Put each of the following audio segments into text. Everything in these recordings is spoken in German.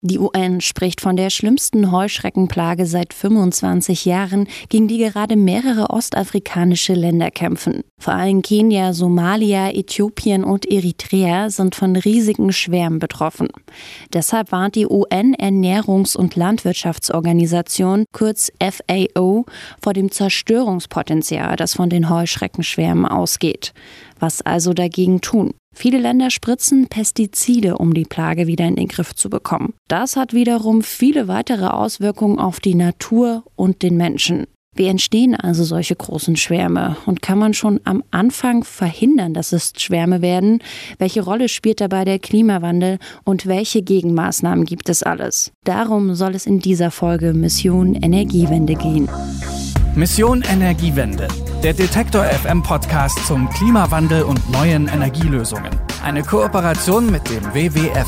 Die UN spricht von der schlimmsten Heuschreckenplage seit 25 Jahren, gegen die gerade mehrere ostafrikanische Länder kämpfen. Vor allem Kenia, Somalia, Äthiopien und Eritrea sind von riesigen Schwärmen betroffen. Deshalb warnt die UN-Ernährungs- und Landwirtschaftsorganisation, kurz FAO, vor dem Zerstörungspotenzial, das von den Heuschreckenschwärmen ausgeht. Was also dagegen tun? Viele Länder spritzen Pestizide, um die Plage wieder in den Griff zu bekommen. Das hat wiederum viele weitere Auswirkungen auf die Natur und den Menschen. Wie entstehen also solche großen Schwärme? Und kann man schon am Anfang verhindern, dass es Schwärme werden? Welche Rolle spielt dabei der Klimawandel und welche Gegenmaßnahmen gibt es alles? Darum soll es in dieser Folge Mission Energiewende gehen. Mission Energiewende. Der Detektor FM Podcast zum Klimawandel und neuen Energielösungen. Eine Kooperation mit dem WWF.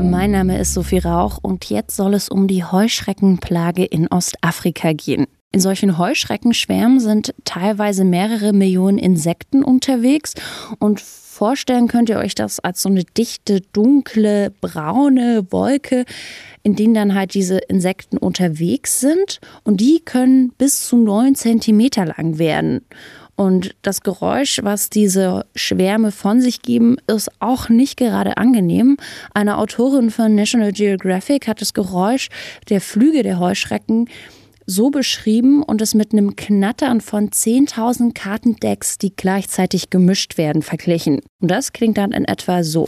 Mein Name ist Sophie Rauch und jetzt soll es um die Heuschreckenplage in Ostafrika gehen. In solchen Heuschreckenschwärmen sind teilweise mehrere Millionen Insekten unterwegs und vorstellen könnt ihr euch das als so eine dichte, dunkle, braune Wolke, in denen dann halt diese Insekten unterwegs sind und die können bis zu neun Zentimeter lang werden. Und das Geräusch, was diese Schwärme von sich geben, ist auch nicht gerade angenehm. Eine Autorin von National Geographic hat das Geräusch der Flüge der Heuschrecken so beschrieben und es mit einem Knattern von 10.000 Kartendecks, die gleichzeitig gemischt werden, verglichen. Und das klingt dann in etwa so.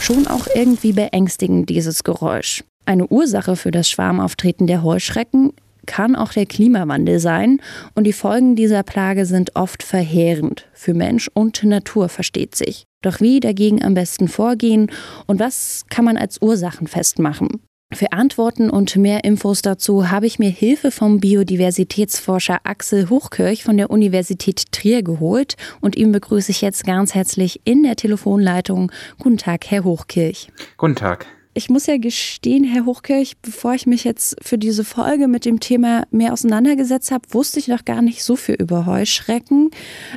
Schon auch irgendwie beängstigend, dieses Geräusch. Eine Ursache für das Schwarmauftreten der Heuschrecken kann auch der Klimawandel sein und die Folgen dieser Plage sind oft verheerend. Für Mensch und Natur versteht sich. Doch wie dagegen am besten vorgehen und was kann man als Ursachen festmachen? Für Antworten und mehr Infos dazu habe ich mir Hilfe vom Biodiversitätsforscher Axel Hochkirch von der Universität Trier geholt und ihn begrüße ich jetzt ganz herzlich in der Telefonleitung. Guten Tag, Herr Hochkirch. Guten Tag. Ich muss ja gestehen, Herr Hochkirch, bevor ich mich jetzt für diese Folge mit dem Thema mehr auseinandergesetzt habe, wusste ich noch gar nicht so viel über Heuschrecken,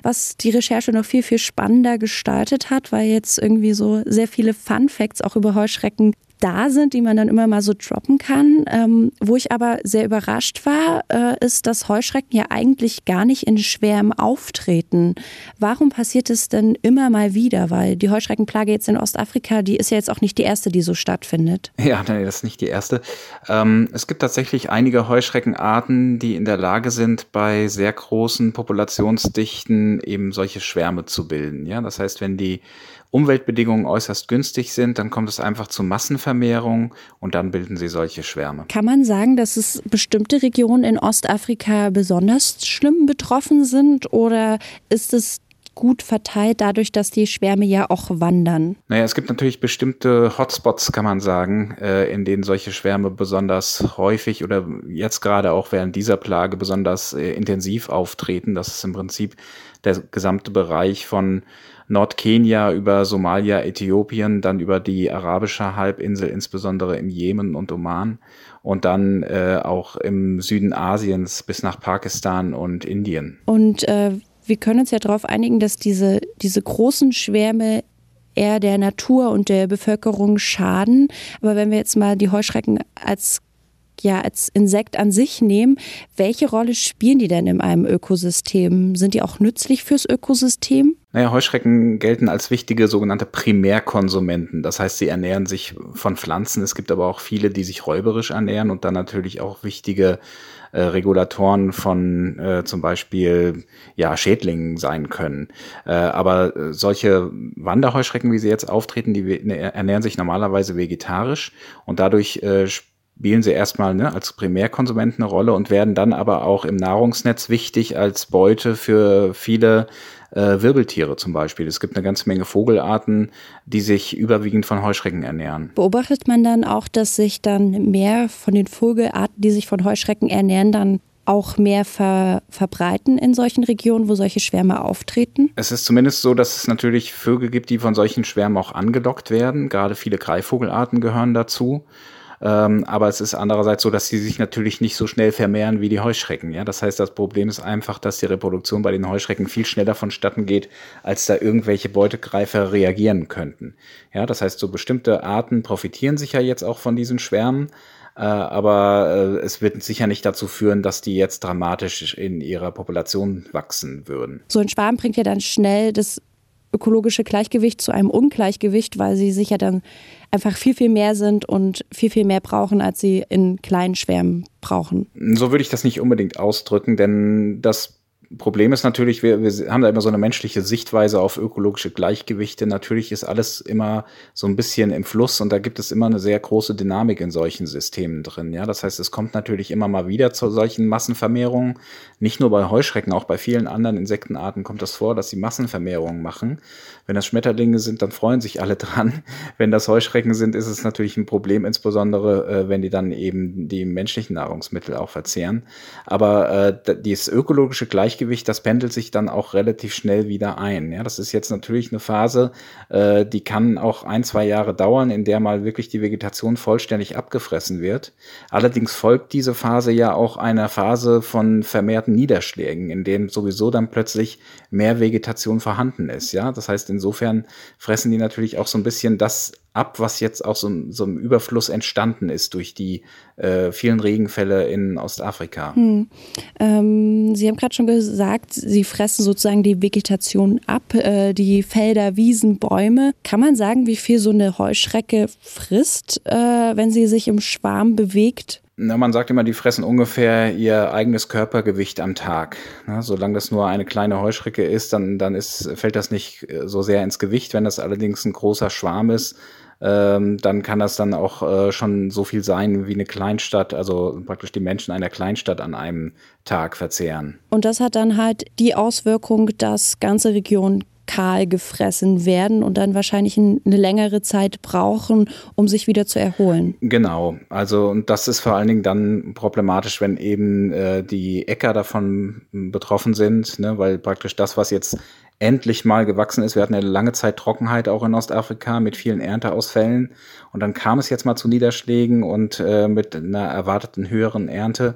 was die Recherche noch viel, viel spannender gestaltet hat, weil jetzt irgendwie so sehr viele Fun Facts auch über Heuschrecken da sind, die man dann immer mal so droppen kann. Ähm, wo ich aber sehr überrascht war, äh, ist, dass Heuschrecken ja eigentlich gar nicht in Schwärmen auftreten. Warum passiert es denn immer mal wieder? Weil die Heuschreckenplage jetzt in Ostafrika, die ist ja jetzt auch nicht die erste, die so stattfindet. Ja, nee, das ist nicht die erste. Ähm, es gibt tatsächlich einige Heuschreckenarten, die in der Lage sind, bei sehr großen Populationsdichten eben solche Schwärme zu bilden. Ja, das heißt, wenn die Umweltbedingungen äußerst günstig sind, dann kommt es einfach zu Massenvermehrung und dann bilden sie solche Schwärme. Kann man sagen, dass es bestimmte Regionen in Ostafrika besonders schlimm betroffen sind oder ist es gut verteilt, dadurch, dass die Schwärme ja auch wandern? Naja, es gibt natürlich bestimmte Hotspots, kann man sagen, äh, in denen solche Schwärme besonders häufig oder jetzt gerade auch während dieser Plage besonders äh, intensiv auftreten. Das ist im Prinzip der gesamte Bereich von Nordkenia über Somalia, Äthiopien, dann über die arabische Halbinsel, insbesondere im Jemen und Oman und dann äh, auch im Süden Asiens bis nach Pakistan und Indien. Und äh, wir können uns ja darauf einigen, dass diese, diese großen Schwärme eher der Natur und der Bevölkerung schaden. Aber wenn wir jetzt mal die Heuschrecken als ja als Insekt an sich nehmen, welche Rolle spielen die denn in einem Ökosystem? Sind die auch nützlich fürs Ökosystem? Naja, Heuschrecken gelten als wichtige sogenannte Primärkonsumenten. Das heißt, sie ernähren sich von Pflanzen. Es gibt aber auch viele, die sich räuberisch ernähren und dann natürlich auch wichtige äh, Regulatoren von äh, zum Beispiel ja, Schädlingen sein können. Äh, aber äh, solche Wanderheuschrecken, wie sie jetzt auftreten, die ne, ernähren sich normalerweise vegetarisch und dadurch äh, spielen sie erstmal ne, als Primärkonsumenten eine Rolle und werden dann aber auch im Nahrungsnetz wichtig als Beute für viele äh, Wirbeltiere zum Beispiel. Es gibt eine ganze Menge Vogelarten, die sich überwiegend von Heuschrecken ernähren. Beobachtet man dann auch, dass sich dann mehr von den Vogelarten, die sich von Heuschrecken ernähren, dann auch mehr ver verbreiten in solchen Regionen, wo solche Schwärme auftreten? Es ist zumindest so, dass es natürlich Vögel gibt, die von solchen Schwärmen auch angelockt werden. Gerade viele Greifvogelarten gehören dazu. Ähm, aber es ist andererseits so, dass sie sich natürlich nicht so schnell vermehren wie die Heuschrecken. Ja, das heißt, das Problem ist einfach, dass die Reproduktion bei den Heuschrecken viel schneller vonstatten geht, als da irgendwelche Beutegreifer reagieren könnten. Ja, das heißt, so bestimmte Arten profitieren sich ja jetzt auch von diesen Schwärmen. Äh, aber äh, es wird sicher nicht dazu führen, dass die jetzt dramatisch in ihrer Population wachsen würden. So ein Schwarm bringt ja dann schnell das ökologische Gleichgewicht zu einem Ungleichgewicht, weil sie sicher dann einfach viel, viel mehr sind und viel, viel mehr brauchen, als sie in kleinen Schwärmen brauchen. So würde ich das nicht unbedingt ausdrücken, denn das Problem ist natürlich, wir, wir haben da immer so eine menschliche Sichtweise auf ökologische Gleichgewichte. Natürlich ist alles immer so ein bisschen im Fluss und da gibt es immer eine sehr große Dynamik in solchen Systemen drin. Ja, das heißt, es kommt natürlich immer mal wieder zu solchen Massenvermehrungen. Nicht nur bei Heuschrecken, auch bei vielen anderen Insektenarten kommt das vor, dass sie Massenvermehrungen machen. Wenn das Schmetterlinge sind, dann freuen sich alle dran. Wenn das Heuschrecken sind, ist es natürlich ein Problem, insbesondere äh, wenn die dann eben die menschlichen Nahrungsmittel auch verzehren. Aber äh, dieses ökologische Gleichgewicht Gleichgewicht, das pendelt sich dann auch relativ schnell wieder ein. Ja, das ist jetzt natürlich eine Phase, äh, die kann auch ein, zwei Jahre dauern, in der mal wirklich die Vegetation vollständig abgefressen wird. Allerdings folgt diese Phase ja auch einer Phase von vermehrten Niederschlägen, in dem sowieso dann plötzlich mehr Vegetation vorhanden ist. Ja, das heißt, insofern fressen die natürlich auch so ein bisschen das ab, was jetzt auch so, so im Überfluss entstanden ist durch die äh, vielen Regenfälle in Ostafrika. Hm. Ähm, Sie haben gerade schon gesagt, Sie fressen sozusagen die Vegetation ab, äh, die Felder, Wiesen, Bäume. Kann man sagen, wie viel so eine Heuschrecke frisst, äh, wenn sie sich im Schwarm bewegt? Na, man sagt immer, die fressen ungefähr ihr eigenes Körpergewicht am Tag. Na, solange das nur eine kleine Heuschrecke ist, dann, dann ist, fällt das nicht äh, so sehr ins Gewicht. Wenn das allerdings ein großer Schwarm ist, ähm, dann kann das dann auch äh, schon so viel sein wie eine Kleinstadt, also praktisch die Menschen einer Kleinstadt an einem Tag verzehren. Und das hat dann halt die Auswirkung, dass ganze Regionen kahl gefressen werden und dann wahrscheinlich eine längere Zeit brauchen, um sich wieder zu erholen. Genau, also und das ist vor allen Dingen dann problematisch, wenn eben äh, die Äcker davon betroffen sind, ne, weil praktisch das, was jetzt endlich mal gewachsen ist. Wir hatten eine lange Zeit Trockenheit auch in Ostafrika mit vielen Ernteausfällen. Und dann kam es jetzt mal zu Niederschlägen und äh, mit einer erwarteten höheren Ernte.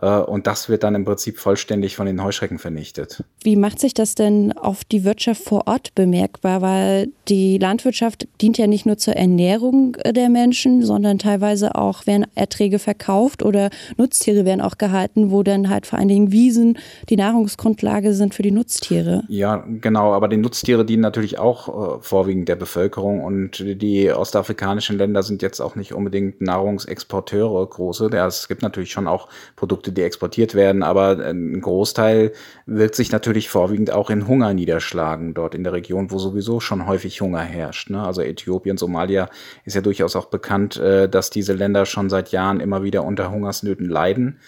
Äh, und das wird dann im Prinzip vollständig von den Heuschrecken vernichtet. Wie macht sich das denn auf die Wirtschaft vor Ort bemerkbar? Weil die Landwirtschaft dient ja nicht nur zur Ernährung der Menschen, sondern teilweise auch werden Erträge verkauft oder Nutztiere werden auch gehalten, wo dann halt vor allen Dingen Wiesen die Nahrungsgrundlage sind für die Nutztiere. Ja, genau. Aber die Nutztiere dienen natürlich auch äh, vorwiegend der Bevölkerung und die ostafrikanischen Länder sind jetzt auch nicht unbedingt Nahrungsexporteure große. Ja, es gibt natürlich schon auch Produkte, Produkte, die exportiert werden, aber ein Großteil wird sich natürlich vorwiegend auch in Hunger niederschlagen, dort in der Region, wo sowieso schon häufig Hunger herrscht. Ne? Also Äthiopien, Somalia ist ja durchaus auch bekannt, äh, dass diese Länder schon seit Jahren immer wieder unter Hungersnöten leiden.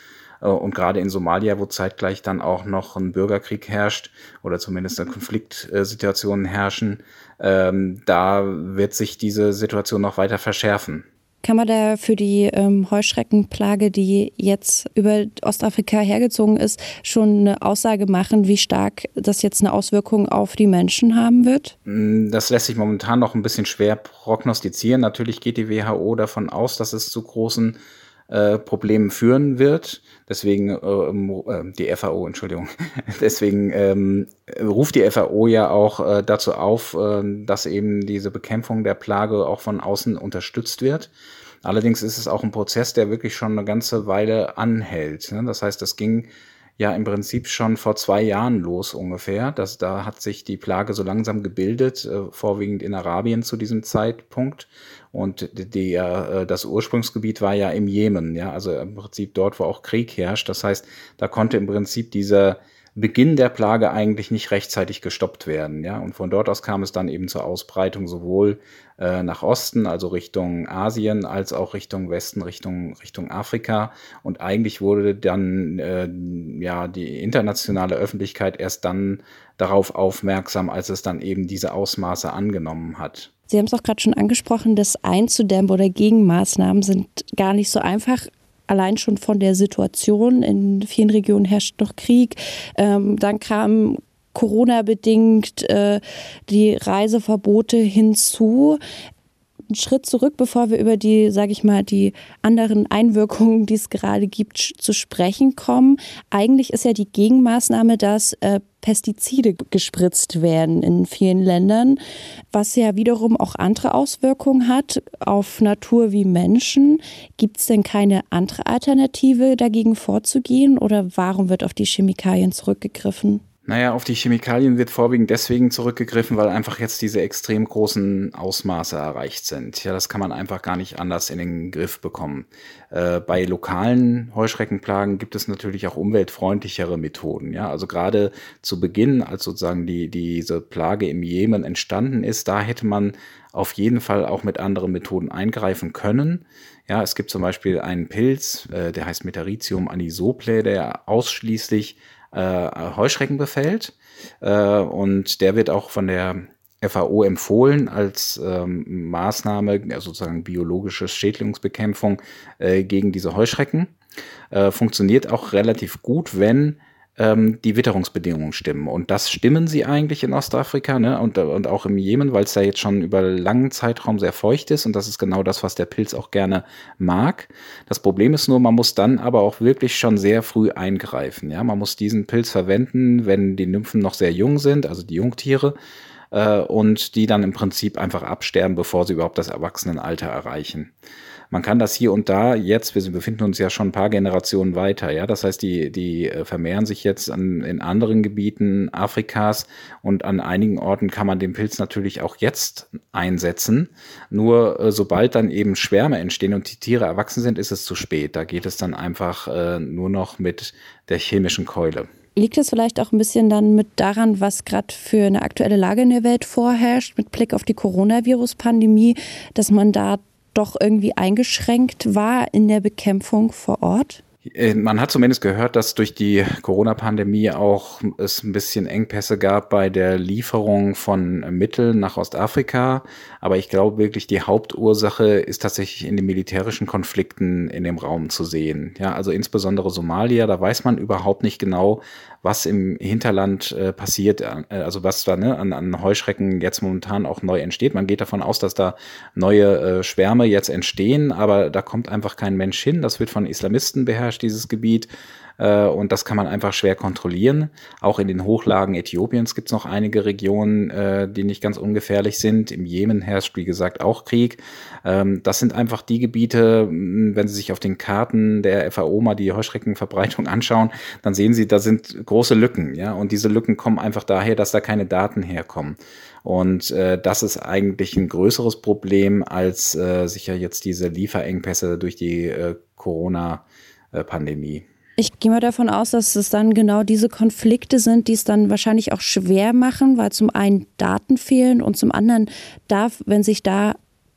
Äh, und gerade in Somalia, wo zeitgleich dann auch noch ein Bürgerkrieg herrscht oder zumindest eine Konfliktsituationen herrschen, ähm, da wird sich diese Situation noch weiter verschärfen. Kann man da für die ähm, Heuschreckenplage, die jetzt über Ostafrika hergezogen ist, schon eine Aussage machen, wie stark das jetzt eine Auswirkung auf die Menschen haben wird? Mm, das lässt sich momentan noch ein bisschen schwer prognostizieren. Natürlich geht die WHO davon aus, dass es zu großen äh, Problemen führen wird. Deswegen äh, die FAO, Entschuldigung. Deswegen ähm, ruft die FAO ja auch äh, dazu auf, äh, dass eben diese Bekämpfung der Plage auch von außen unterstützt wird. Allerdings ist es auch ein Prozess, der wirklich schon eine ganze Weile anhält. Ne? Das heißt, das ging ja im Prinzip schon vor zwei Jahren los ungefähr. Das, da hat sich die Plage so langsam gebildet, äh, vorwiegend in Arabien zu diesem Zeitpunkt. Und die, äh, das Ursprungsgebiet war ja im Jemen, ja, also im Prinzip dort, wo auch Krieg herrscht. Das heißt, da konnte im Prinzip dieser Beginn der Plage eigentlich nicht rechtzeitig gestoppt werden. Ja? Und von dort aus kam es dann eben zur Ausbreitung sowohl äh, nach Osten, also Richtung Asien, als auch Richtung Westen, Richtung, Richtung Afrika. Und eigentlich wurde dann äh, ja die internationale Öffentlichkeit erst dann darauf aufmerksam, als es dann eben diese Ausmaße angenommen hat. Sie haben es auch gerade schon angesprochen, das einzudämmen oder Gegenmaßnahmen sind gar nicht so einfach allein schon von der Situation. In vielen Regionen herrscht noch Krieg. Ähm, dann kam Corona bedingt äh, die Reiseverbote hinzu. Einen Schritt zurück, bevor wir über die, sage ich mal, die anderen Einwirkungen, die es gerade gibt, zu sprechen kommen. Eigentlich ist ja die Gegenmaßnahme, dass äh, Pestizide gespritzt werden in vielen Ländern, was ja wiederum auch andere Auswirkungen hat auf Natur wie Menschen. Gibt es denn keine andere Alternative dagegen vorzugehen oder warum wird auf die Chemikalien zurückgegriffen? Naja, auf die Chemikalien wird vorwiegend deswegen zurückgegriffen, weil einfach jetzt diese extrem großen Ausmaße erreicht sind. Ja, das kann man einfach gar nicht anders in den Griff bekommen. Äh, bei lokalen Heuschreckenplagen gibt es natürlich auch umweltfreundlichere Methoden. Ja, also gerade zu Beginn, als sozusagen die, diese Plage im Jemen entstanden ist, da hätte man auf jeden Fall auch mit anderen Methoden eingreifen können. Ja, es gibt zum Beispiel einen Pilz, äh, der heißt Metaritium anisople, der ausschließlich Heuschrecken befällt. Äh, und der wird auch von der FAO empfohlen als ähm, Maßnahme, also sozusagen biologische Schädlingsbekämpfung äh, gegen diese Heuschrecken. Äh, funktioniert auch relativ gut, wenn ähm, die Witterungsbedingungen stimmen. Und das stimmen sie eigentlich in Ostafrika ne? und, und auch im Jemen, weil es da jetzt schon über langen Zeitraum sehr feucht ist. Und das ist genau das, was der Pilz auch gerne mag. Das Problem ist nur, man muss dann aber auch wirklich schon sehr früh eingreifen. Ja? Man muss diesen Pilz verwenden, wenn die Nymphen noch sehr jung sind, also die Jungtiere äh, und die dann im Prinzip einfach absterben, bevor sie überhaupt das Erwachsenenalter erreichen. Man kann das hier und da jetzt, wir befinden uns ja schon ein paar Generationen weiter, ja, das heißt, die, die äh, vermehren sich jetzt an, in anderen Gebieten Afrikas und an einigen Orten kann man den Pilz natürlich auch jetzt einsetzen. Nur äh, sobald dann eben Schwärme entstehen und die Tiere erwachsen sind, ist es zu spät. Da geht es dann einfach äh, nur noch mit der chemischen Keule. Liegt es vielleicht auch ein bisschen dann mit daran, was gerade für eine aktuelle Lage in der Welt vorherrscht, mit Blick auf die Coronavirus-Pandemie, dass man da doch irgendwie eingeschränkt war in der Bekämpfung vor Ort? Äh, man hat zumindest gehört, dass durch die Corona-Pandemie auch es ein bisschen Engpässe gab bei der Lieferung von Mitteln nach Ostafrika. Aber ich glaube wirklich, die Hauptursache ist tatsächlich in den militärischen Konflikten in dem Raum zu sehen. Ja, also insbesondere Somalia, da weiß man überhaupt nicht genau, was im Hinterland äh, passiert, äh, also was da ne, an, an Heuschrecken jetzt momentan auch neu entsteht. Man geht davon aus, dass da neue äh, Schwärme jetzt entstehen, aber da kommt einfach kein Mensch hin. Das wird von Islamisten beherrscht, dieses Gebiet. Äh, und das kann man einfach schwer kontrollieren. Auch in den Hochlagen Äthiopiens gibt es noch einige Regionen, äh, die nicht ganz ungefährlich sind. Im Jemen herrscht, wie gesagt, auch Krieg. Ähm, das sind einfach die Gebiete, wenn Sie sich auf den Karten der FAO mal die Heuschreckenverbreitung anschauen, dann sehen Sie, da sind große Lücken. Ja? Und diese Lücken kommen einfach daher, dass da keine Daten herkommen. Und äh, das ist eigentlich ein größeres Problem als äh, sicher jetzt diese Lieferengpässe durch die äh, Corona-Pandemie. Ich gehe mal davon aus, dass es dann genau diese Konflikte sind, die es dann wahrscheinlich auch schwer machen, weil zum einen Daten fehlen und zum anderen darf, wenn sich da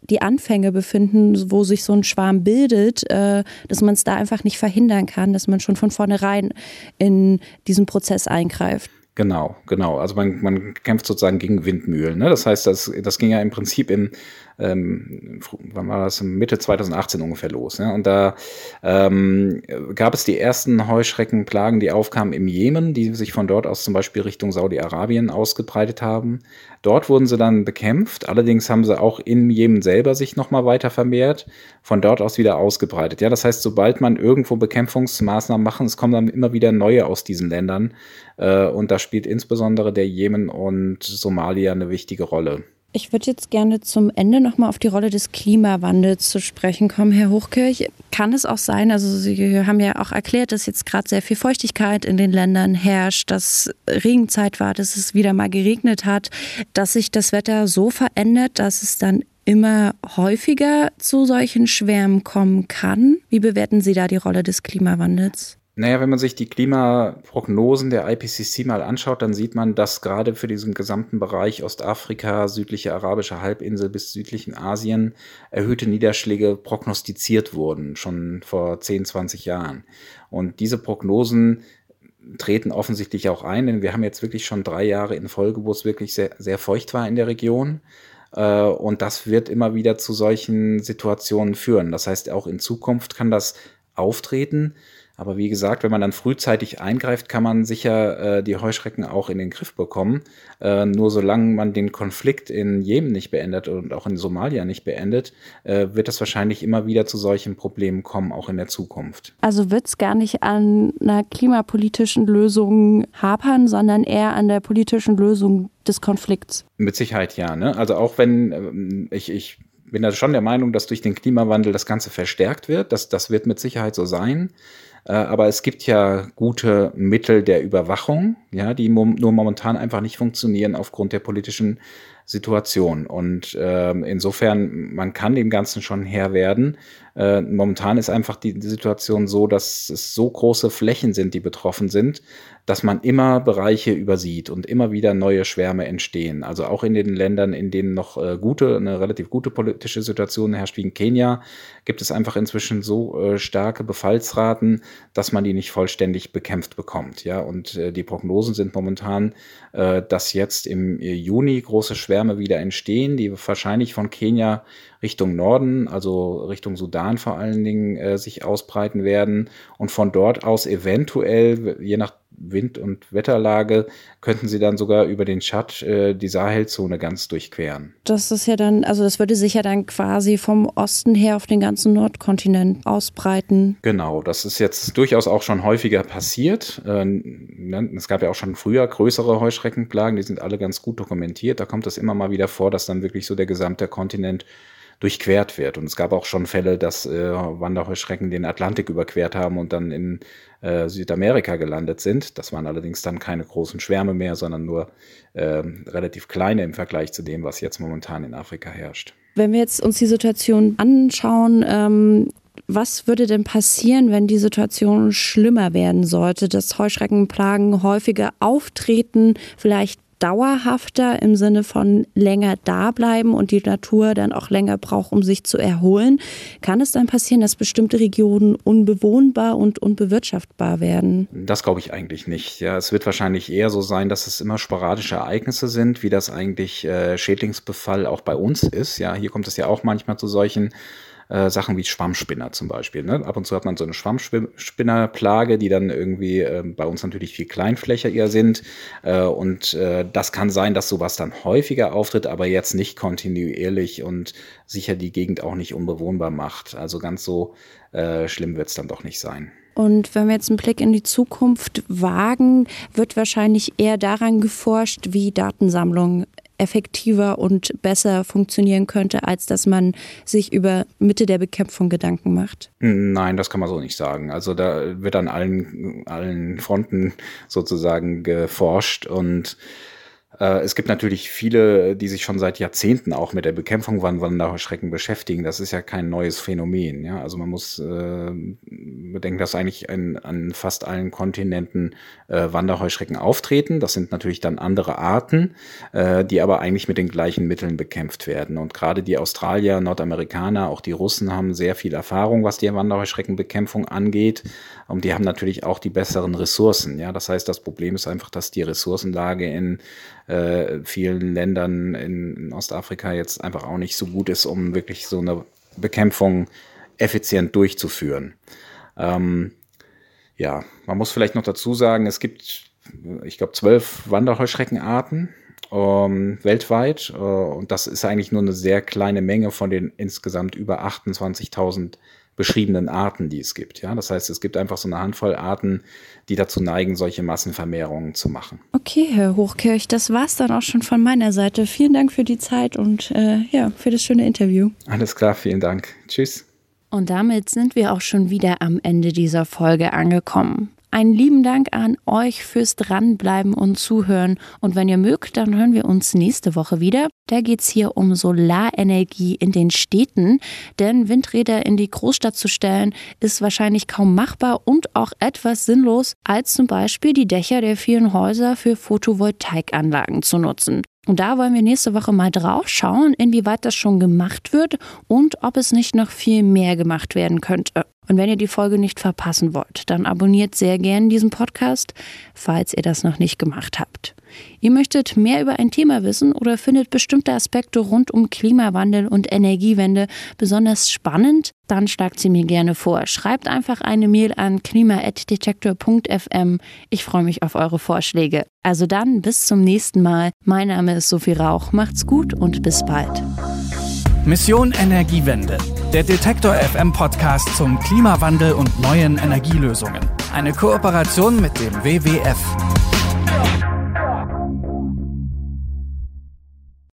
die Anfänge befinden, wo sich so ein Schwarm bildet, äh, dass man es da einfach nicht verhindern kann, dass man schon von vornherein in diesen Prozess eingreift. Genau, genau. Also man, man kämpft sozusagen gegen Windmühlen. Ne? Das heißt, das, das ging ja im Prinzip im ähm, wann war das, Mitte 2018 ungefähr los. Ja? Und da ähm, gab es die ersten Heuschreckenplagen, die aufkamen im Jemen, die sich von dort aus zum Beispiel Richtung Saudi-Arabien ausgebreitet haben. Dort wurden sie dann bekämpft, allerdings haben sie auch im Jemen selber sich nochmal weiter vermehrt, von dort aus wieder ausgebreitet. Ja, das heißt, sobald man irgendwo Bekämpfungsmaßnahmen machen, es kommen dann immer wieder neue aus diesen Ländern. Äh, und da spielt insbesondere der Jemen und Somalia eine wichtige Rolle. Ich würde jetzt gerne zum Ende nochmal auf die Rolle des Klimawandels zu sprechen kommen, Herr Hochkirch. Kann es auch sein, also Sie haben ja auch erklärt, dass jetzt gerade sehr viel Feuchtigkeit in den Ländern herrscht, dass Regenzeit war, dass es wieder mal geregnet hat, dass sich das Wetter so verändert, dass es dann immer häufiger zu solchen Schwärmen kommen kann. Wie bewerten Sie da die Rolle des Klimawandels? Naja, wenn man sich die Klimaprognosen der IPCC mal anschaut, dann sieht man, dass gerade für diesen gesamten Bereich Ostafrika, südliche arabische Halbinsel bis südlichen Asien erhöhte Niederschläge prognostiziert wurden, schon vor 10, 20 Jahren. Und diese Prognosen treten offensichtlich auch ein, denn wir haben jetzt wirklich schon drei Jahre in Folge, wo es wirklich sehr, sehr feucht war in der Region. Äh, und das wird immer wieder zu solchen Situationen führen. Das heißt, auch in Zukunft kann das auftreten. Aber wie gesagt, wenn man dann frühzeitig eingreift, kann man sicher äh, die Heuschrecken auch in den Griff bekommen. Äh, nur solange man den Konflikt in Jemen nicht beendet und auch in Somalia nicht beendet, äh, wird es wahrscheinlich immer wieder zu solchen Problemen kommen, auch in der Zukunft. Also wird es gar nicht an einer klimapolitischen Lösung hapern, sondern eher an der politischen Lösung des Konflikts. Mit Sicherheit ja. Ne? Also auch wenn ähm, ich, ich bin da schon der Meinung, dass durch den Klimawandel das Ganze verstärkt wird. Das, das wird mit Sicherheit so sein. Äh, aber es gibt ja gute Mittel der Überwachung, ja, die nur momentan einfach nicht funktionieren aufgrund der politischen Situation. Und äh, insofern, man kann dem Ganzen schon Herr werden. Äh, momentan ist einfach die, die Situation so, dass es so große Flächen sind, die betroffen sind, dass man immer Bereiche übersieht und immer wieder neue Schwärme entstehen. Also auch in den Ländern, in denen noch äh, gute, eine relativ gute politische Situation herrscht, wie in Kenia, gibt es einfach inzwischen so äh, starke Befallsraten, dass man die nicht vollständig bekämpft bekommt. Ja, und äh, die Prognosen sind momentan, äh, dass jetzt im Juni große Schwärme wieder entstehen, die wahrscheinlich von Kenia Richtung Norden, also Richtung Sudan vor allen Dingen, äh, sich ausbreiten werden und von dort aus eventuell, je nach Wind- und Wetterlage, könnten sie dann sogar über den Tschad äh, die Sahelzone ganz durchqueren. Das ist ja dann, also das würde sich ja dann quasi vom Osten her auf den ganzen Nordkontinent ausbreiten. Genau, das ist jetzt durchaus auch schon häufiger passiert. Äh, es gab ja auch schon früher größere Heuschreckenplagen, die sind alle ganz gut dokumentiert. Da kommt es immer mal wieder vor, dass dann wirklich so der gesamte Kontinent durchquert wird. Und es gab auch schon Fälle, dass äh, Wanderheuschrecken den Atlantik überquert haben und dann in äh, Südamerika gelandet sind. Das waren allerdings dann keine großen Schwärme mehr, sondern nur äh, relativ kleine im Vergleich zu dem, was jetzt momentan in Afrika herrscht. Wenn wir jetzt uns die Situation anschauen, ähm, was würde denn passieren, wenn die Situation schlimmer werden sollte, dass Heuschreckenplagen häufiger auftreten, vielleicht dauerhafter im Sinne von länger da bleiben und die Natur dann auch länger braucht, um sich zu erholen, kann es dann passieren, dass bestimmte Regionen unbewohnbar und unbewirtschaftbar werden? Das glaube ich eigentlich nicht. Ja, es wird wahrscheinlich eher so sein, dass es immer sporadische Ereignisse sind, wie das eigentlich äh, Schädlingsbefall auch bei uns ist. Ja, hier kommt es ja auch manchmal zu solchen äh, Sachen wie Schwammspinner zum Beispiel. Ne? Ab und zu hat man so eine Schwammspinnerplage, die dann irgendwie äh, bei uns natürlich viel kleinflächiger sind. Äh, und äh, das kann sein, dass sowas dann häufiger auftritt, aber jetzt nicht kontinuierlich und sicher die Gegend auch nicht unbewohnbar macht. Also ganz so äh, schlimm wird es dann doch nicht sein. Und wenn wir jetzt einen Blick in die Zukunft wagen, wird wahrscheinlich eher daran geforscht, wie Datensammlung effektiver und besser funktionieren könnte, als dass man sich über Mitte der Bekämpfung Gedanken macht? Nein, das kann man so nicht sagen. Also da wird an allen, allen Fronten sozusagen geforscht und es gibt natürlich viele, die sich schon seit Jahrzehnten auch mit der Bekämpfung von Wanderheuschrecken beschäftigen. Das ist ja kein neues Phänomen. Ja? Also man muss äh, bedenken, dass eigentlich ein, an fast allen Kontinenten äh, Wanderheuschrecken auftreten. Das sind natürlich dann andere Arten, äh, die aber eigentlich mit den gleichen Mitteln bekämpft werden. Und gerade die Australier, Nordamerikaner, auch die Russen haben sehr viel Erfahrung, was die Wanderheuschreckenbekämpfung angeht. Und die haben natürlich auch die besseren Ressourcen. Ja, das heißt, das Problem ist einfach, dass die Ressourcenlage in äh, vielen Ländern in, Ostafrika jetzt einfach auch nicht so gut ist, um wirklich so eine Bekämpfung effizient durchzuführen. Ähm, ja, man muss vielleicht noch dazu sagen, es gibt, ich glaube, zwölf Wanderheuschreckenarten ähm, weltweit. Äh, und das ist eigentlich nur eine sehr kleine Menge von den insgesamt über 28.000 beschriebenen Arten, die es gibt. Ja, das heißt, es gibt einfach so eine Handvoll Arten, die dazu neigen, solche Massenvermehrungen zu machen. Okay, Herr Hochkirch, das war's dann auch schon von meiner Seite. Vielen Dank für die Zeit und äh, ja, für das schöne Interview. Alles klar, vielen Dank. Tschüss. Und damit sind wir auch schon wieder am Ende dieser Folge angekommen. Einen lieben Dank an euch fürs Dranbleiben und Zuhören. Und wenn ihr mögt, dann hören wir uns nächste Woche wieder. Da geht es hier um Solarenergie in den Städten. Denn Windräder in die Großstadt zu stellen, ist wahrscheinlich kaum machbar und auch etwas sinnlos, als zum Beispiel die Dächer der vielen Häuser für Photovoltaikanlagen zu nutzen. Und da wollen wir nächste Woche mal drauf schauen, inwieweit das schon gemacht wird und ob es nicht noch viel mehr gemacht werden könnte. Und wenn ihr die Folge nicht verpassen wollt, dann abonniert sehr gern diesen Podcast, falls ihr das noch nicht gemacht habt. Ihr möchtet mehr über ein Thema wissen oder findet bestimmte Aspekte rund um Klimawandel und Energiewende besonders spannend? Dann schlagt sie mir gerne vor. Schreibt einfach eine Mail an klima.detektor.fm. Ich freue mich auf eure Vorschläge. Also dann, bis zum nächsten Mal. Mein Name ist Sophie Rauch. Macht's gut und bis bald. Mission Energiewende. Der Detektor FM Podcast zum Klimawandel und neuen Energielösungen. Eine Kooperation mit dem WWF.